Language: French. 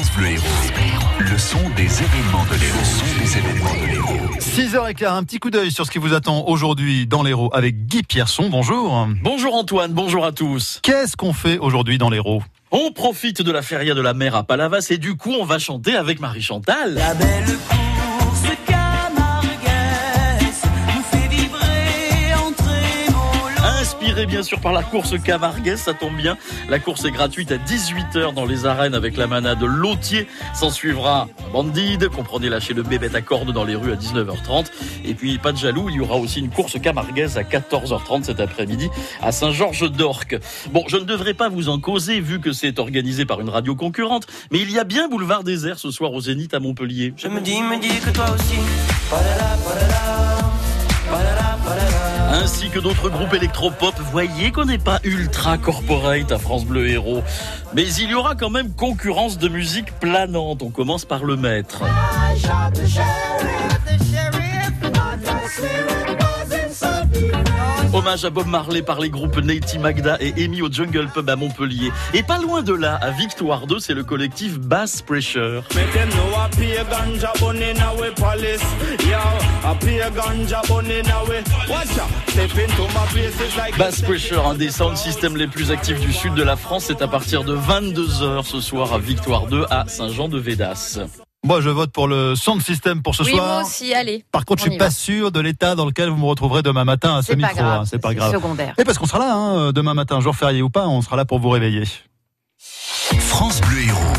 France Bleu Héros. Le son des événements de l'Héros. Le son des événements de l'Héros. 6h15, un petit coup d'œil sur ce qui vous attend aujourd'hui dans l'Héros avec Guy Pierson. Bonjour. Bonjour Antoine, bonjour à tous. Qu'est-ce qu'on fait aujourd'hui dans l'Héros? On profite de la feria de la mer à Palavas et du coup on va chanter avec Marie Chantal. La belle Inspiré bien sûr par la course Camarguez, ça tombe bien. La course est gratuite à 18h dans les arènes avec la manade Lautier. S'en suivra Bandide, comprenez lâcher le bébé à cordes dans les rues à 19h30. Et puis pas de jaloux, il y aura aussi une course Camarguez à 14h30 cet après-midi à Saint-Georges d'Orc. Bon, je ne devrais pas vous en causer vu que c'est organisé par une radio concurrente, mais il y a bien Boulevard Airs ce soir au Zénith à Montpellier. Je me dis, me dis que toi aussi. Padala. ainsi que d'autres groupes électropop. Voyez qu'on n'est pas ultra corporate à France Bleu Héros. Mais il y aura quand même concurrence de musique planante. On commence par le maître. Hommage à Bob Marley par les groupes Nati Magda et Amy au Jungle Pub à Montpellier. Et pas loin de là, à Victoire 2, c'est le collectif Bass Pressure. Bass Pressure, un des sound systems les plus actifs du sud de la France, c'est à partir de 22h ce soir à Victoire 2 à Saint-Jean-de-Védas. Moi, je vote pour le sound system pour ce Oui, soir. moi aussi, allez. Par contre, je suis pas va. sûr de l'état dans lequel vous me retrouverez demain matin à ce C'est pas micro. grave. hein, C'est pas grave. Secondaire. Et parce qu'on sera là hein, demain matin, jour férié ou pas, on sera là pour vous réveiller. France Bleu Héros.